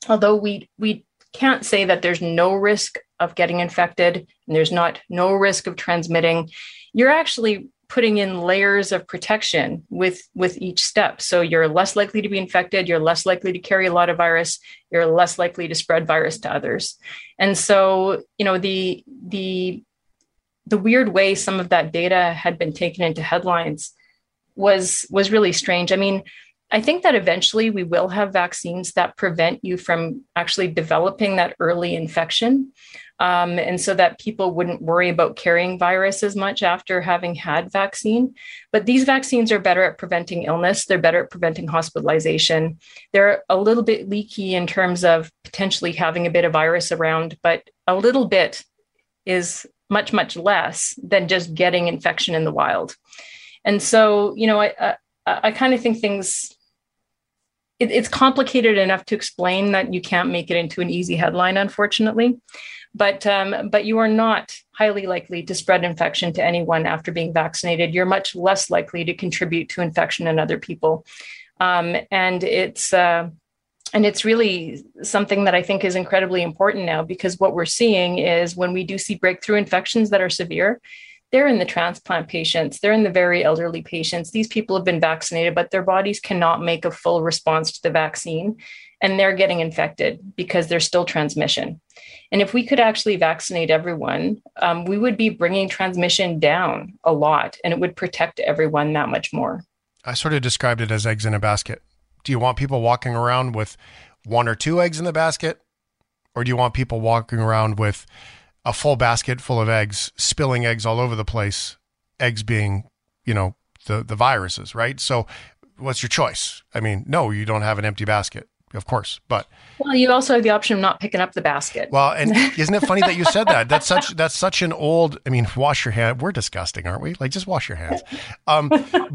although we we can't say that there's no risk of getting infected and there's not no risk of transmitting, you're actually putting in layers of protection with with each step so you're less likely to be infected you're less likely to carry a lot of virus you're less likely to spread virus to others and so you know the the the weird way some of that data had been taken into headlines was was really strange i mean i think that eventually we will have vaccines that prevent you from actually developing that early infection um, and so that people wouldn't worry about carrying virus as much after having had vaccine. But these vaccines are better at preventing illness. They're better at preventing hospitalization. They're a little bit leaky in terms of potentially having a bit of virus around, but a little bit is much much less than just getting infection in the wild. And so, you know, I I, I kind of think things it, it's complicated enough to explain that you can't make it into an easy headline, unfortunately but um, but you are not highly likely to spread infection to anyone after being vaccinated. You're much less likely to contribute to infection in other people, um, and it's uh, and it's really something that I think is incredibly important now because what we're seeing is when we do see breakthrough infections that are severe. They're in the transplant patients, they're in the very elderly patients. These people have been vaccinated, but their bodies cannot make a full response to the vaccine and they're getting infected because there's still transmission. And if we could actually vaccinate everyone, um, we would be bringing transmission down a lot and it would protect everyone that much more. I sort of described it as eggs in a basket. Do you want people walking around with one or two eggs in the basket? Or do you want people walking around with a full basket full of eggs, spilling eggs all over the place, eggs being, you know, the, the viruses, right? So what's your choice? I mean, no, you don't have an empty basket of course. But well, you also have the option of not picking up the basket. Well, and isn't it funny that you said that? That's such that's such an old. I mean, wash your hand. We're disgusting, aren't we? Like, just wash your hands. Um,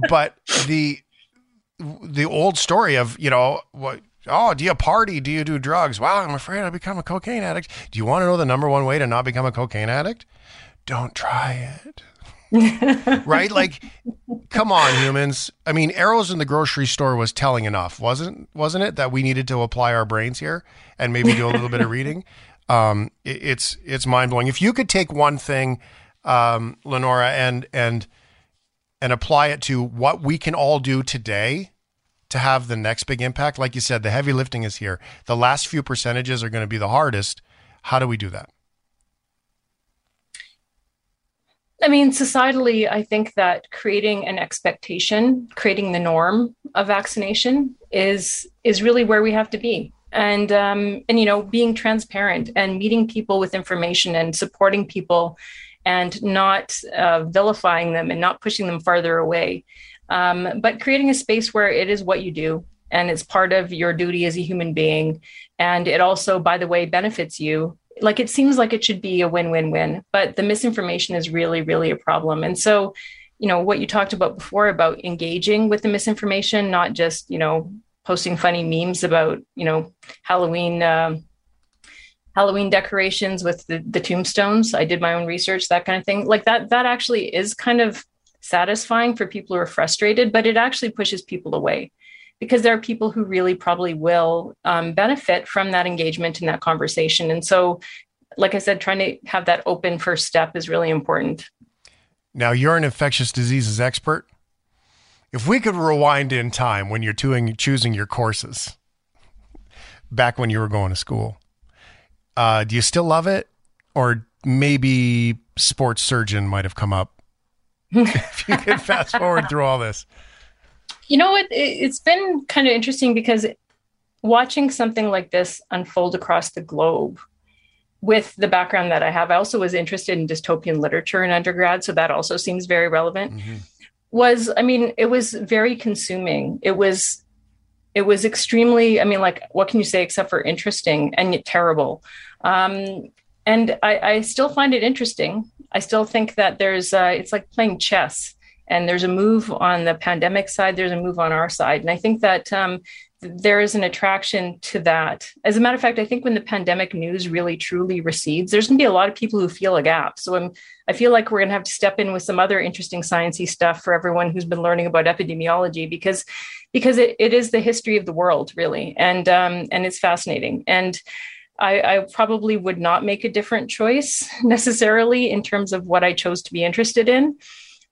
but the the old story of you know what. Oh, do you party? Do you do drugs? Wow, I'm afraid I'll become a cocaine addict. Do you want to know the number one way to not become a cocaine addict? Don't try it. right? Like, come on, humans. I mean, arrows in the grocery store was telling enough, wasn't wasn't it? That we needed to apply our brains here and maybe do a little bit of reading. Um, it, it's it's mind blowing. If you could take one thing, um, Lynora, and and and apply it to what we can all do today to have the next big impact, like you said, the heavy lifting is here. The last few percentages are going to be the hardest. How do we do that? I mean, societally, I think that creating an expectation, creating the norm of vaccination is is really where we have to be. And um, and you know, being transparent and meeting people with information and supporting people, and not uh, vilifying them and not pushing them farther away, um, but creating a space where it is what you do and it's part of your duty as a human being, and it also, by the way, benefits you like it seems like it should be a win-win-win but the misinformation is really really a problem and so you know what you talked about before about engaging with the misinformation not just you know posting funny memes about you know halloween uh, Halloween decorations with the, the tombstones. I did my own research, that kind of thing. Like that, that actually is kind of satisfying for people who are frustrated, but it actually pushes people away because there are people who really probably will um, benefit from that engagement and that conversation. And so, like I said, trying to have that open first step is really important. Now, you're an infectious diseases expert. If we could rewind in time when you're choosing your courses back when you were going to school, uh, do you still love it? Or maybe sports surgeon might have come up if you could fast forward through all this. You know what? It's been kind of interesting because watching something like this unfold across the globe with the background that I have, I also was interested in dystopian literature in undergrad. So that also seems very relevant. Mm-hmm. Was, I mean, it was very consuming. It was, it was extremely, I mean, like, what can you say except for interesting and yet terrible? Um, and I, I still find it interesting. I still think that there's, uh, it's like playing chess and there's a move on the pandemic side there's a move on our side and i think that um, there is an attraction to that. As a matter of fact, I think when the pandemic news really truly recedes, there's going to be a lot of people who feel a gap. So I'm, I feel like we're going to have to step in with some other interesting sciencey stuff for everyone who's been learning about epidemiology because because it, it is the history of the world really, and um, and it's fascinating. And I, I probably would not make a different choice necessarily in terms of what I chose to be interested in.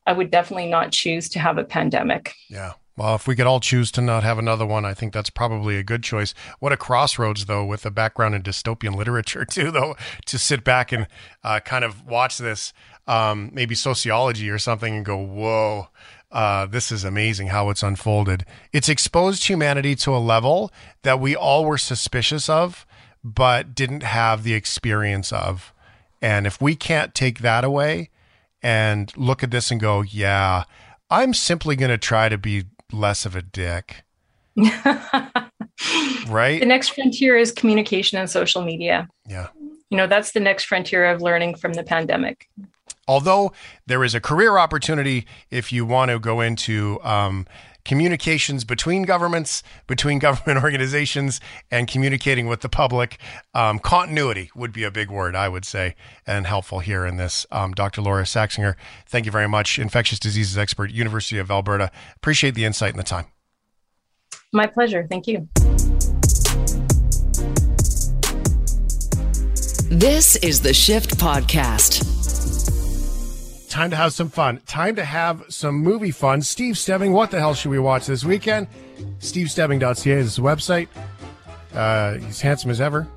I would definitely not choose to have a pandemic. Yeah. Well, if we could all choose to not have another one, I think that's probably a good choice. What a crossroads, though, with a background in dystopian literature, too, though, to sit back and uh, kind of watch this, um, maybe sociology or something, and go, whoa. Uh, this is amazing how it's unfolded. It's exposed humanity to a level that we all were suspicious of, but didn't have the experience of. And if we can't take that away and look at this and go, yeah, I'm simply going to try to be less of a dick. right? The next frontier is communication and social media. Yeah. You know, that's the next frontier of learning from the pandemic. Although there is a career opportunity if you want to go into um, communications between governments, between government organizations, and communicating with the public. Um, continuity would be a big word, I would say, and helpful here in this. Um, Dr. Laura Saxinger, thank you very much. Infectious diseases expert, University of Alberta. Appreciate the insight and the time. My pleasure. Thank you. This is the Shift Podcast time to have some fun. Time to have some movie fun. Steve Stebbing, what the hell should we watch this weekend? SteveStebbing.ca is his website. Uh, he's handsome as ever.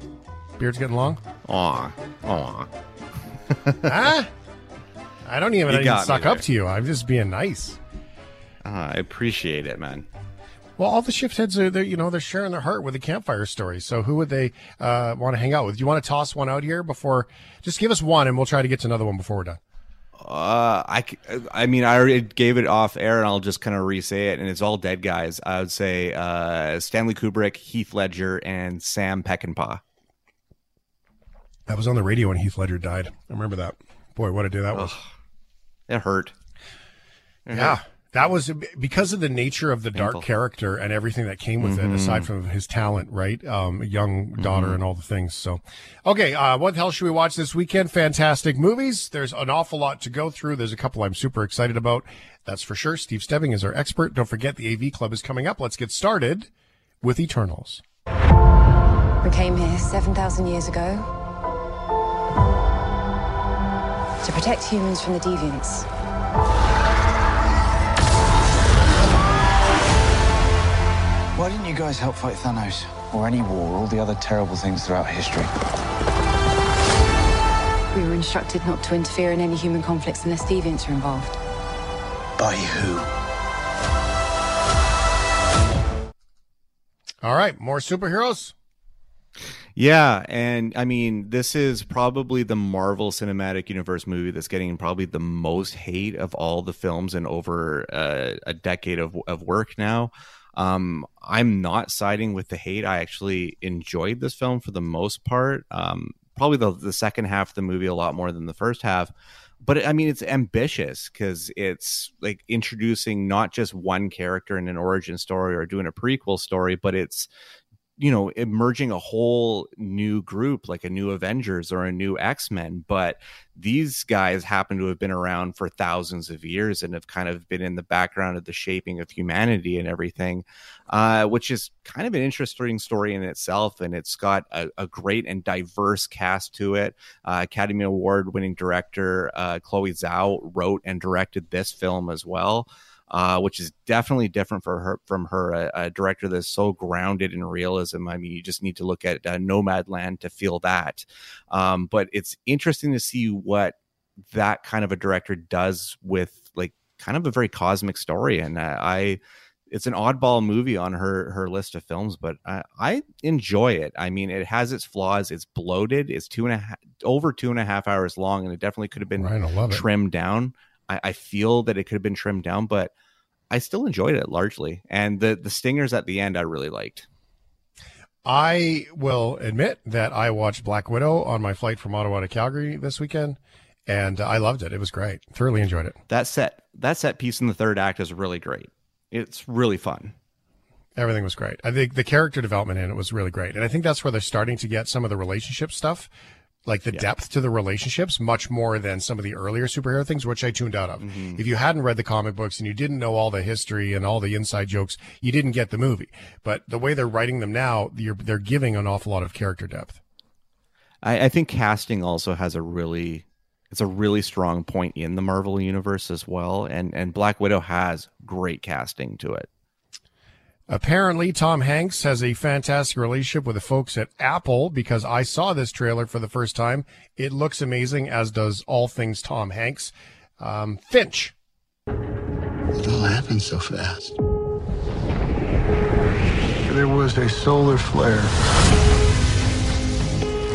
Beard's getting long. Aw. Aw. huh? I don't even, even suck up to you. I'm just being nice. Uh, I appreciate it, man. Well, all the shift heads are, they're, you know, they're sharing their heart with the campfire story. So who would they uh, want to hang out with? Do you want to toss one out here before? Just give us one, and we'll try to get to another one before we're done. Uh, I, I mean, I already gave it off air, and I'll just kind of re-say it, and it's all dead guys. I would say uh, Stanley Kubrick, Heath Ledger, and Sam Peckinpah. That was on the radio when Heath Ledger died. I remember that. Boy, what a day that was! It hurt. It yeah, hurt. That was because of the nature of the Painful. dark character and everything that came with mm-hmm. it, aside from his talent, right? Um, young daughter mm-hmm. and all the things. So, okay, uh, what the hell should we watch this weekend? Fantastic movies. There's an awful lot to go through. There's a couple I'm super excited about. That's for sure. Steve Stebbing is our expert. Don't forget the AV Club is coming up. Let's get started with Eternals. We came here 7,000 years ago to protect humans from the deviants. Why didn't you guys help fight Thanos? Or any war, or all the other terrible things throughout history? We were instructed not to interfere in any human conflicts unless deviants are involved. By who? All right, more superheroes? Yeah, and I mean, this is probably the Marvel Cinematic Universe movie that's getting probably the most hate of all the films in over uh, a decade of, of work now. Um, I'm not siding with the hate. I actually enjoyed this film for the most part. Um, probably the, the second half of the movie a lot more than the first half. But I mean, it's ambitious because it's like introducing not just one character in an origin story or doing a prequel story, but it's you know emerging a whole new group like a new avengers or a new x-men but these guys happen to have been around for thousands of years and have kind of been in the background of the shaping of humanity and everything uh, which is kind of an interesting story in itself and it's got a, a great and diverse cast to it. Uh, academy award winning director uh, chloe zhao wrote and directed this film as well uh, which is definitely different for her from her a, a, director that's so grounded in realism. I mean, you just need to look at uh, Nomadland to feel that. Um, but it's interesting to see what that kind of a director does with like kind of a very cosmic story, and uh, I. It's an oddball movie on her her list of films, but I, I enjoy it. I mean, it has its flaws. It's bloated. It's two and a half over two and a half hours long, and it definitely could have been Ryan, trimmed down. I, I feel that it could have been trimmed down, but I still enjoyed it largely. And the the stingers at the end I really liked. I will admit that I watched Black Widow on my flight from Ottawa to Calgary this weekend, and I loved it. It was great. Thoroughly enjoyed it. That set that set piece in the third act is really great. It's really fun. Everything was great. I think the character development in it was really great, and I think that's where they're starting to get some of the relationship stuff like the yeah. depth to the relationships much more than some of the earlier superhero things, which I tuned out of. Mm-hmm. If you hadn't read the comic books and you didn't know all the history and all the inside jokes, you didn't get the movie. But the way they're writing them now, they're giving an awful lot of character depth. I, I think casting also has a really it's a really strong point in the Marvel universe as well, and and Black Widow has great casting to it. Apparently, Tom Hanks has a fantastic relationship with the folks at Apple because I saw this trailer for the first time. It looks amazing, as does all things Tom Hanks. Um, Finch. It all happened so fast. There was a solar flare.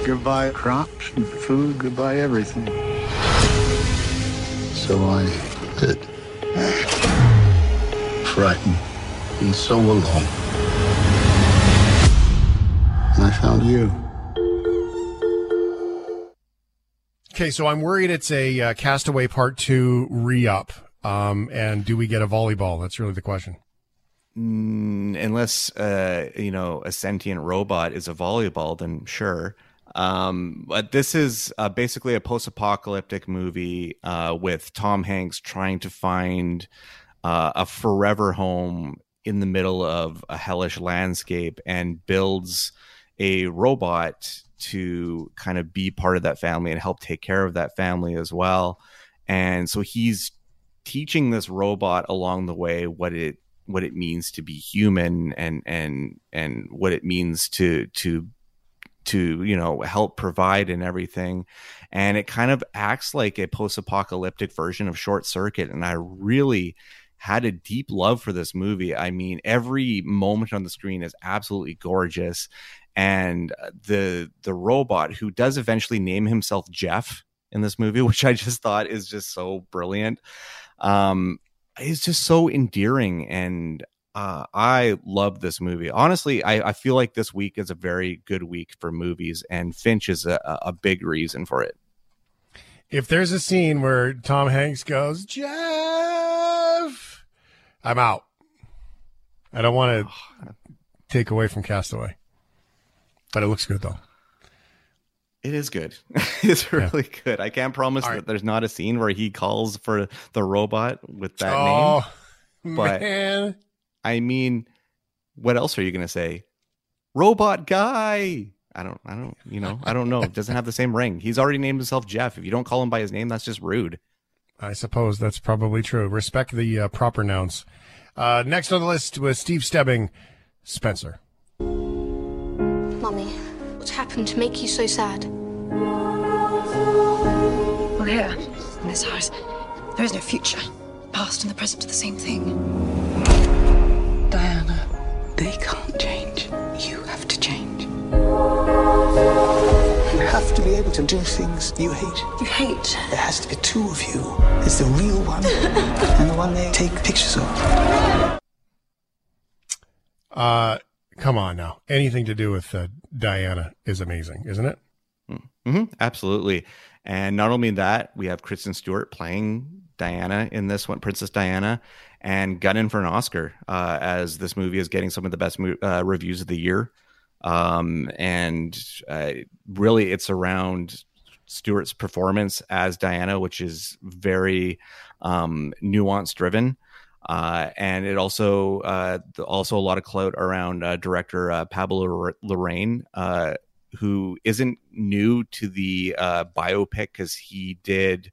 Goodbye crops and food, goodbye everything. So I did. Frightened and so alone. And I found you. Okay, so I'm worried it's a uh, Castaway Part 2 re up. Um, and do we get a volleyball? That's really the question. Mm, unless, uh, you know, a sentient robot is a volleyball, then sure. Um, but this is uh, basically a post apocalyptic movie uh, with Tom Hanks trying to find uh, a forever home in the middle of a hellish landscape and builds a robot to kind of be part of that family and help take care of that family as well. And so he's teaching this robot along the way what it what it means to be human and and and what it means to to to you know help provide and everything and it kind of acts like a post-apocalyptic version of short circuit and i really had a deep love for this movie. I mean, every moment on the screen is absolutely gorgeous, and uh, the the robot who does eventually name himself Jeff in this movie, which I just thought is just so brilliant, um, is just so endearing and. Uh, I love this movie. Honestly, I, I, feel like this week is a very good week for movies, and Finch is a, a big reason for it. If there's a scene where Tom Hanks goes, Jeff, I'm out. I don't want to take away from Castaway, but it looks good though. It is good. it's really yeah. good. I can't promise right. that there's not a scene where he calls for the robot with that oh, name. But man. I mean, what else are you gonna say? Robot guy. I don't I don't you know, I don't know. It doesn't have the same ring. He's already named himself Jeff. If you don't call him by his name, that's just rude. I suppose that's probably true. Respect the uh, proper nouns. Uh, next on the list was Steve Stebbing, Spencer. Mummy, what's happened to make you so sad? Well, here, in this house, there is no future. Past and the present are the same thing. Diana, they can't change. Have to be able to do things you hate. You hate? There has to be two of you. There's the real one and the one they take pictures of. Uh, come on now. Anything to do with uh, Diana is amazing, isn't it? Mm-hmm. Absolutely. And not only that, we have Kristen Stewart playing Diana in this one, Princess Diana, and gunning for an Oscar uh, as this movie is getting some of the best mo- uh, reviews of the year um, and uh, really it's around Stewart's performance as Diana, which is very um, nuance driven. Uh, and it also uh, also a lot of clout around uh, director uh, Pablo Larraín, uh, who isn't new to the uh, biopic because he did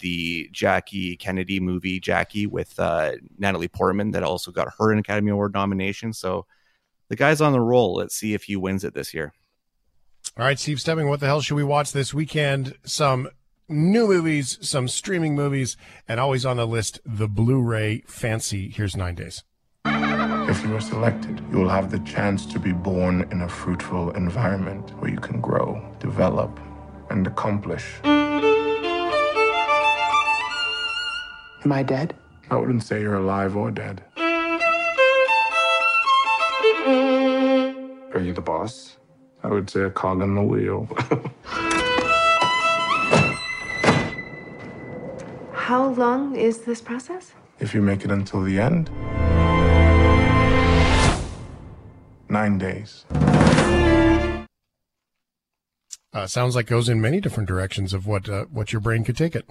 the Jackie Kennedy movie Jackie with Natalie Portman that also got her an Academy Award nomination. So the guy's on the roll. Let's see if he wins it this year. All right, Steve Stebbing, what the hell should we watch this weekend? Some new movies, some streaming movies, and always on the list, the Blu ray Fancy. Here's nine days. If you are selected, you will have the chance to be born in a fruitful environment where you can grow, develop, and accomplish. Am I dead? I wouldn't say you're alive or dead. Are you the boss? I would say a cog in the wheel. How long is this process? if you make it until the end, nine days. Uh, sounds like goes in many different directions of what uh, what your brain could take it.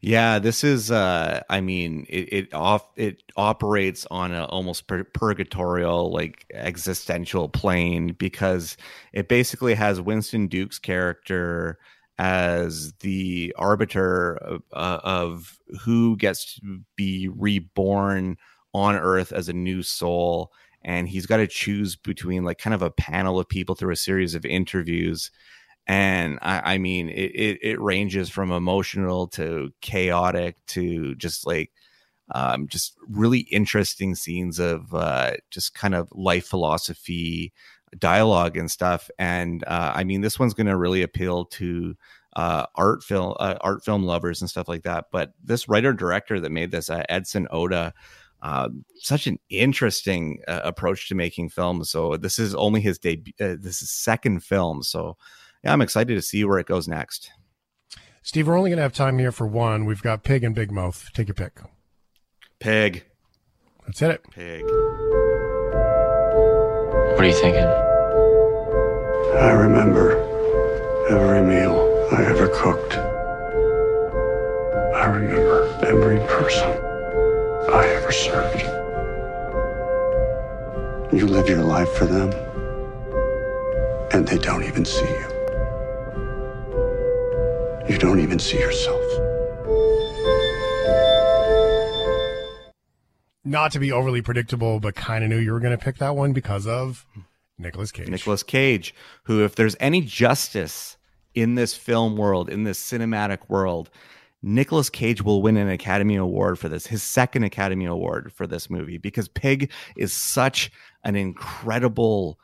Yeah, this is. Uh, I mean, it it off it operates on an almost pur- purgatorial, like existential plane because it basically has Winston Duke's character as the arbiter of, uh, of who gets to be reborn on Earth as a new soul, and he's got to choose between like kind of a panel of people through a series of interviews and I, I mean it, it, it ranges from emotional to chaotic to just like um, just really interesting scenes of uh, just kind of life philosophy dialogue and stuff. And uh, i mean this one's going to really appeal to uh, art film uh, art film lovers and stuff like that. But this writer director that made this uh, edson oda uh, such an interesting uh, approach to making films. So this is only his debut this is second film. So yeah, I'm excited to see where it goes next. Steve, we're only going to have time here for one. We've got Pig and Big Mouth. Take your pick. Pig. Let's hit it. Pig. What are you thinking? I remember every meal I ever cooked. I remember every person I ever served. You live your life for them, and they don't even see you. You don't even see yourself. Not to be overly predictable, but kind of knew you were going to pick that one because of Nicolas Cage. Nicolas Cage, who, if there's any justice in this film world, in this cinematic world, Nicolas Cage will win an Academy Award for this, his second Academy Award for this movie, because Pig is such an incredible,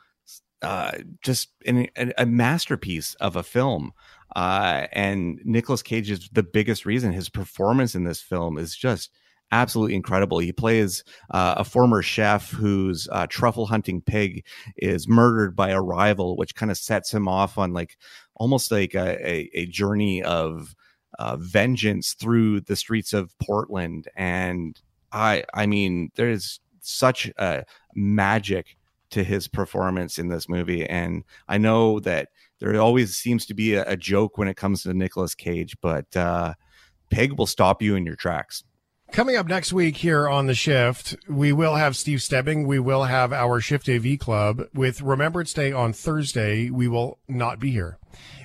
uh, just an, a masterpiece of a film. Uh, and Nicolas Cage is the biggest reason his performance in this film is just absolutely incredible. He plays uh, a former chef whose uh, truffle hunting pig is murdered by a rival, which kind of sets him off on like almost like a, a, a journey of uh, vengeance through the streets of Portland. And I, I mean, there is such a magic to his performance in this movie, and I know that there always seems to be a, a joke when it comes to Nicolas Cage, but uh, Pig will stop you in your tracks. Coming up next week here on the shift, we will have Steve Stebbing. We will have our Shift AV Club with Remembrance Day on Thursday. We will not be here.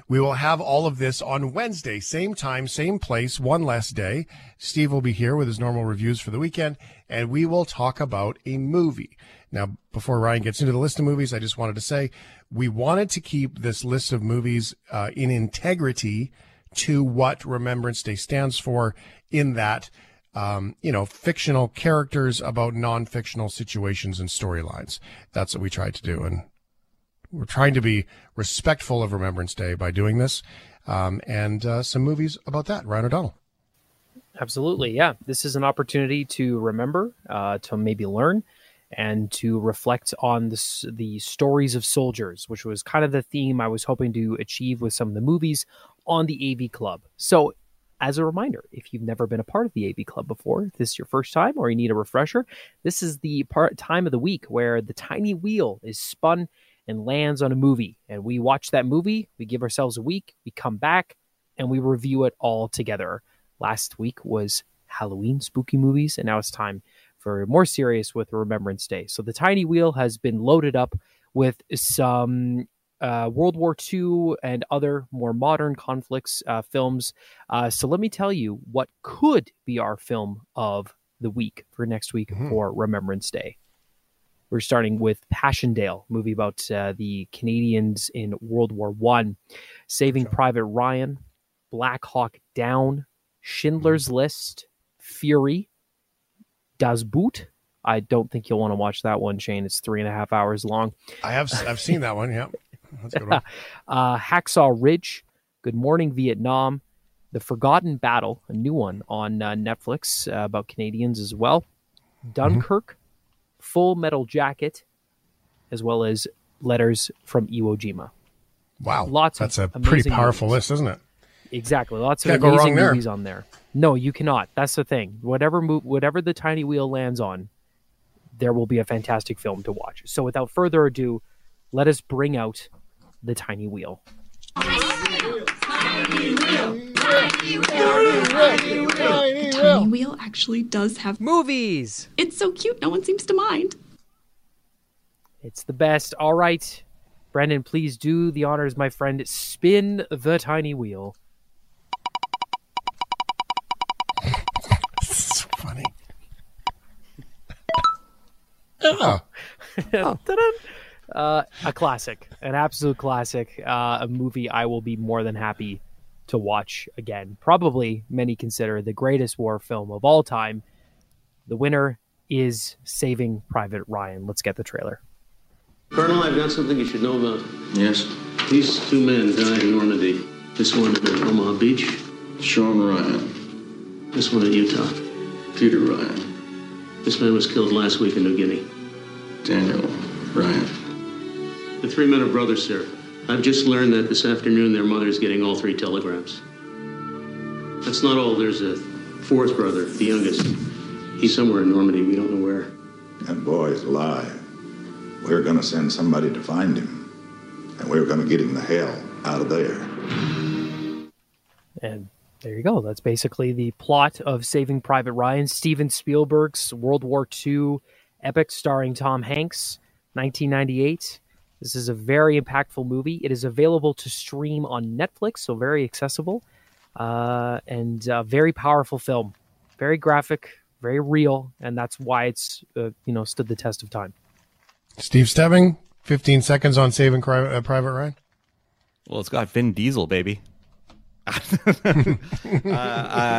We will have all of this on Wednesday, same time, same place, one less day. Steve will be here with his normal reviews for the weekend, and we will talk about a movie. Now, before Ryan gets into the list of movies, I just wanted to say we wanted to keep this list of movies uh, in integrity to what Remembrance Day stands for, in that, um, you know, fictional characters about non fictional situations and storylines. That's what we tried to do. And we're trying to be respectful of Remembrance Day by doing this. Um, and uh, some movies about that. Ryan O'Donnell. Absolutely. Yeah. This is an opportunity to remember, uh, to maybe learn, and to reflect on the, the stories of soldiers, which was kind of the theme I was hoping to achieve with some of the movies on the AV Club. So, as a reminder, if you've never been a part of the AV Club before, if this is your first time or you need a refresher, this is the part time of the week where the tiny wheel is spun and lands on a movie. And we watch that movie, we give ourselves a week, we come back, and we review it all together. Last week was Halloween spooky movies, and now it's time for more serious with Remembrance Day. So the tiny wheel has been loaded up with some uh, World War II and other more modern conflicts uh, films. Uh, so let me tell you what could be our film of the week for next week Mm-hmm. for Remembrance Day. We're starting with Passchendaele, movie about uh, the Canadians in World War One, Saving Private Ryan, Black Hawk Down, Schindler's Mm-hmm. List, Fury, Das Boot. I don't think you'll want to watch that one, Shane. It's three and a half hours long. I have I've seen that one. Yeah, that's a good one. uh, Hacksaw Ridge, Good Morning Vietnam, The Forgotten Battle, a new one on uh, Netflix uh, about Canadians as well, Dunkirk, Full Metal Jacket, as well as Letters from Iwo Jima. Wow, lots that's a pretty powerful movies. list, isn't it? Exactly, lots of amazing wrong there. movies on there. No, you cannot. That's the thing. Whatever move, whatever the tiny wheel lands on, there will be a fantastic film to watch. So, without further ado, let us bring out the tiny wheel. Tiny The tiny wheel actually does have movies. It's so cute, no one seems to mind. It's the best. All right, Brendan, please do the honors, my friend. Spin the tiny wheel. It's funny. Ah. Oh. Ta-da! Uh, a classic, an absolute classic, uh, a movie I will be more than happy to watch again. Probably many consider the greatest war film of all time. The winner is Saving Private Ryan. Let's get the trailer. Colonel, I've got something you should know about. Yes. These two men died in Normandy. This one at Omaha Beach. Sean Ryan. This one at Utah. Peter Ryan. This man was killed last week in New Guinea. Daniel Ryan. The three men are brothers, sir. I've just learned that this afternoon their mother is getting all three telegrams. That's not all. There's a fourth brother, the youngest. He's somewhere in Normandy. We don't know where. That boy's alive. We're gonna send somebody to find him, and we're gonna get him the hell out of there. And there you go. That's basically the plot of Saving Private Ryan, Steven Spielberg's World War II epic starring Tom Hanks, 1998. This is a very impactful movie. It is available to stream on Netflix, so very accessible uh, and a very powerful film. Very graphic, very real, and that's why it's uh, you know stood the test of time. Steve Stebbing, 15 seconds on Saving uh, Private Ryan. Well, it's got Vin Diesel, baby. uh,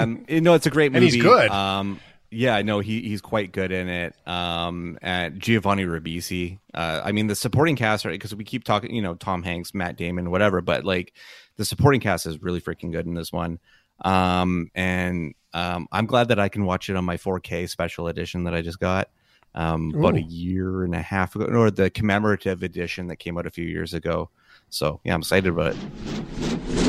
um, you know, it's a great And movie. he's good. Um, yeah, no, he he's quite good in it. Um, and Giovanni Ribisi. Uh, I mean, the supporting cast, right? Because we keep talking, you know, Tom Hanks, Matt Damon, whatever. But like, the supporting cast is really freaking good in this one. Um, and um, I'm glad that I can watch it on my 4K special edition that I just got. Um, about a year and a half ago, or the commemorative edition that came out a few years ago. So yeah, I'm excited about it.